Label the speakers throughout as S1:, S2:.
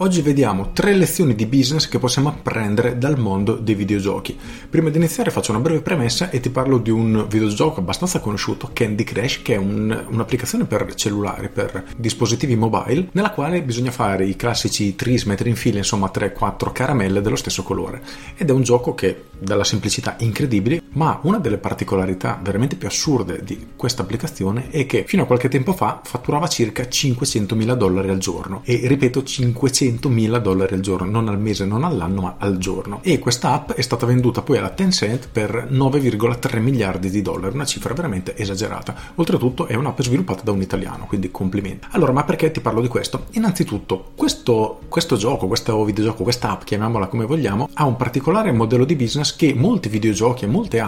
S1: Oggi vediamo tre lezioni di business che possiamo apprendere dal mondo dei videogiochi. Prima di iniziare faccio una breve premessa e ti parlo di un videogioco abbastanza conosciuto, Candy Crash, che è un, un'applicazione per cellulari, per dispositivi mobile, nella quale bisogna fare i classici tris, mettere in fila, insomma 3-4 caramelle dello stesso colore. Ed è un gioco che dalla semplicità incredibile, ma una delle particolarità veramente più assurde di questa applicazione è che fino a qualche tempo fa fatturava circa 500.000 dollari al giorno. E ripeto 500 100.000 dollari al giorno, non al mese, non all'anno, ma al giorno. E questa app è stata venduta poi alla Tencent per 9,3 miliardi di dollari, una cifra veramente esagerata. Oltretutto è un'app sviluppata da un italiano, quindi complimenti. Allora, ma perché ti parlo di questo? Innanzitutto, questo, questo gioco, questo videogioco, questa app, chiamiamola come vogliamo, ha un particolare modello di business che molti videogiochi e molte app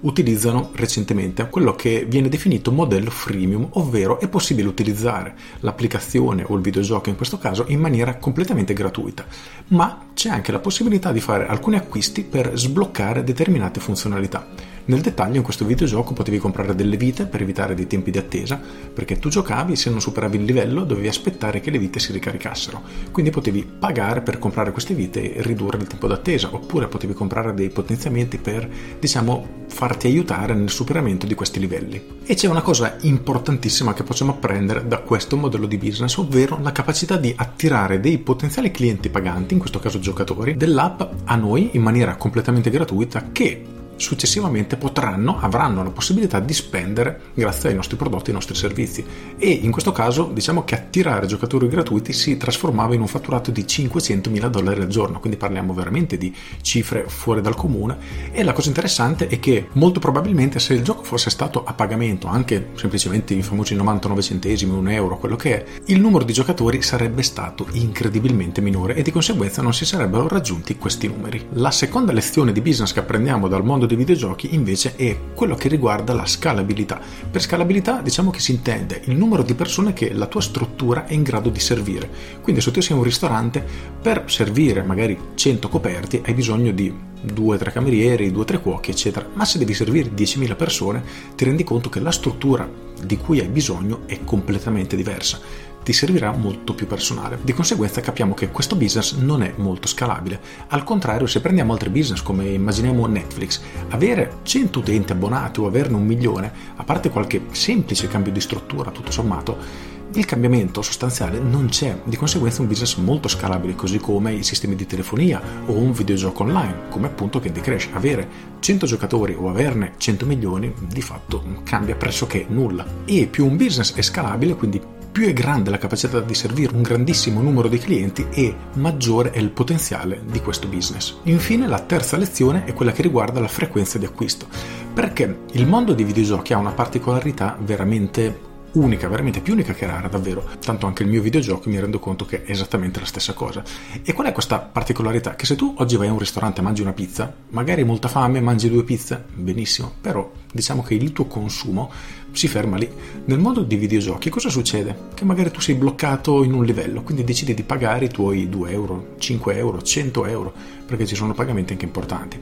S1: utilizzano recentemente, quello che viene definito modello freemium, ovvero è possibile utilizzare l'applicazione o il videogioco in questo caso in maniera completamente gratuita, ma c'è anche la possibilità di fare alcuni acquisti per sbloccare determinate funzionalità. Nel dettaglio in questo videogioco potevi comprare delle vite per evitare dei tempi di attesa, perché tu giocavi e se non superavi il livello dovevi aspettare che le vite si ricaricassero, quindi potevi pagare per comprare queste vite e ridurre il tempo d'attesa, oppure potevi comprare dei potenziamenti per, diciamo, farti aiutare nel superamento di questi livelli. E c'è una cosa importantissima che possiamo apprendere da questo modello di business, ovvero la capacità di attirare dei potenziali clienti paganti, in questo caso giocatori, dell'app a noi in maniera completamente gratuita che successivamente potranno, avranno la possibilità di spendere grazie ai nostri prodotti e ai nostri servizi. E in questo caso diciamo che attirare giocatori gratuiti si trasformava in un fatturato di 500.000 dollari al giorno, quindi parliamo veramente di cifre fuori dal comune. E la cosa interessante è che molto probabilmente se il gioco fosse stato a pagamento, anche semplicemente i famosi 99 centesimi, un euro, quello che è, il numero di giocatori sarebbe stato incredibilmente minore e di conseguenza non si sarebbero raggiunti questi numeri. La seconda lezione di business che apprendiamo dal mondo dei videogiochi invece è quello che riguarda la scalabilità. Per scalabilità diciamo che si intende il numero di persone che la tua struttura è in grado di servire. Quindi se tu sei un ristorante, per servire magari 100 coperti hai bisogno di 2-3 camerieri, 2-3 cuochi, eccetera. Ma se devi servire 10.000 persone, ti rendi conto che la struttura di cui hai bisogno è completamente diversa ti servirà molto più personale. Di conseguenza capiamo che questo business non è molto scalabile. Al contrario, se prendiamo altri business come immaginiamo Netflix, avere 100 utenti abbonati o averne un milione, a parte qualche semplice cambio di struttura tutto sommato, il cambiamento sostanziale non c'è, di conseguenza un business molto scalabile, così come i sistemi di telefonia o un videogioco online, come appunto Candy Crash. Avere 100 giocatori o averne 100 milioni di fatto cambia pressoché nulla. E più un business è scalabile, quindi più è grande la capacità di servire un grandissimo numero di clienti e maggiore è il potenziale di questo business. Infine la terza lezione è quella che riguarda la frequenza di acquisto, perché il mondo dei videogiochi ha una particolarità veramente unica, veramente più unica che rara, davvero. Tanto anche il mio videogioco mi rendo conto che è esattamente la stessa cosa. E qual è questa particolarità? Che se tu oggi vai a un ristorante e mangi una pizza, magari hai molta fame, mangi due pizze, benissimo, però diciamo che il tuo consumo si ferma lì. Nel mondo dei videogiochi cosa succede? Che magari tu sei bloccato in un livello, quindi decidi di pagare i tuoi 2 euro, 5 euro, 100 euro, perché ci sono pagamenti anche importanti.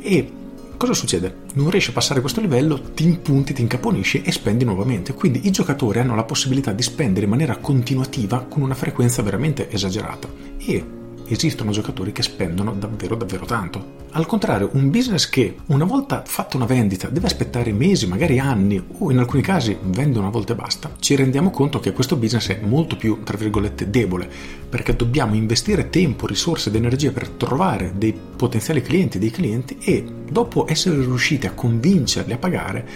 S1: E Cosa succede? Non riesci a passare questo livello, ti impunti, ti incaponisci e spendi nuovamente. Quindi i giocatori hanno la possibilità di spendere in maniera continuativa con una frequenza veramente esagerata. E esistono giocatori che spendono davvero davvero tanto. Al contrario, un business che una volta fatta una vendita deve aspettare mesi, magari anni o in alcuni casi vende una volta e basta, ci rendiamo conto che questo business è molto più, tra virgolette, debole, perché dobbiamo investire tempo, risorse ed energie per trovare dei potenziali clienti, dei clienti e dopo essere riusciti a convincerli a pagare,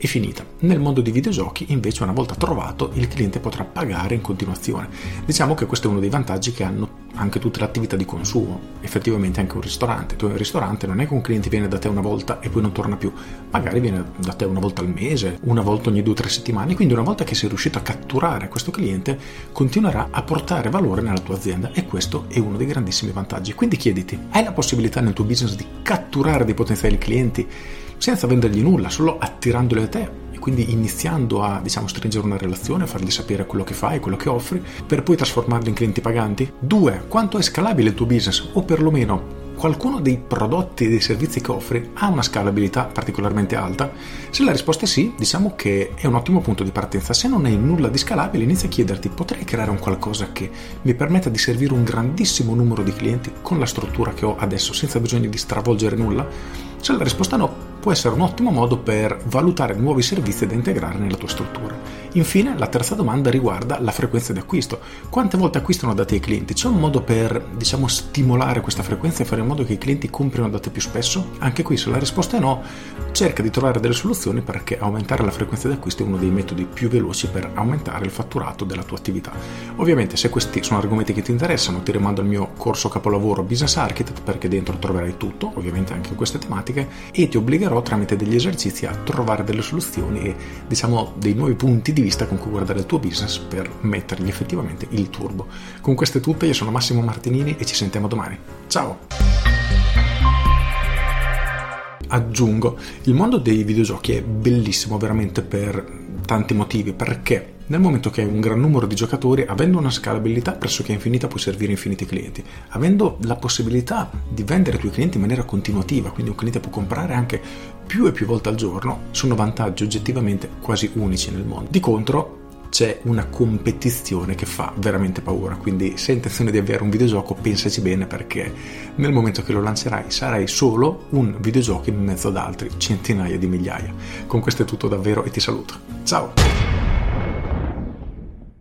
S1: è finita. Nel mondo dei videogiochi, invece, una volta trovato, il cliente potrà pagare in continuazione. Diciamo che questo è uno dei vantaggi che hanno anche tutte le attività di consumo, effettivamente anche un ristorante. Tu hai un ristorante, non è che un cliente viene da te una volta e poi non torna più, magari viene da te una volta al mese, una volta ogni due o tre settimane, quindi una volta che sei riuscito a catturare questo cliente, continuerà a portare valore nella tua azienda e questo è uno dei grandissimi vantaggi. Quindi chiediti, hai la possibilità nel tuo business di catturare dei potenziali clienti? Senza vendergli nulla, solo attirandoli a te e quindi iniziando a diciamo, stringere una relazione, fargli sapere quello che fai, quello che offri, per poi trasformarli in clienti paganti. Due, quanto è scalabile il tuo business o perlomeno qualcuno dei prodotti e dei servizi che offri ha una scalabilità particolarmente alta? Se la risposta è sì, diciamo che è un ottimo punto di partenza. Se non hai nulla di scalabile, inizia a chiederti potrei creare un qualcosa che mi permetta di servire un grandissimo numero di clienti con la struttura che ho adesso senza bisogno di stravolgere nulla? Se la risposta no, può essere un ottimo modo per valutare nuovi servizi da integrare nella tua struttura. Infine, la terza domanda riguarda la frequenza di acquisto. Quante volte acquistano da te i clienti? C'è un modo per, diciamo, stimolare questa frequenza e fare in modo che i clienti comprino da te più spesso? Anche qui, se la risposta è no, cerca di trovare delle soluzioni perché aumentare la frequenza di acquisto è uno dei metodi più veloci per aumentare il fatturato della tua attività. Ovviamente, se questi sono argomenti che ti interessano, ti rimando al mio corso capolavoro Business Architect perché dentro troverai tutto, ovviamente anche in queste tematiche, e ti obbligherò aiuterò tramite degli esercizi a trovare delle soluzioni e diciamo dei nuovi punti di vista con cui guardare il tuo business per mettergli effettivamente il turbo. Con questo è tutto, io sono Massimo Martinini e ci sentiamo domani. Ciao! Aggiungo, il mondo dei videogiochi è bellissimo veramente per tanti motivi, perché nel momento che hai un gran numero di giocatori, avendo una scalabilità pressoché infinita, puoi servire infiniti clienti. Avendo la possibilità di vendere ai tuoi clienti in maniera continuativa, quindi un cliente può comprare anche più e più volte al giorno, sono vantaggi oggettivamente quasi unici nel mondo. Di contro, c'è una competizione che fa veramente paura. Quindi, se hai intenzione di avere un videogioco, pensaci bene perché nel momento che lo lancerai sarai solo un videogioco in mezzo ad altri centinaia di migliaia. Con questo è tutto davvero e ti saluto. Ciao!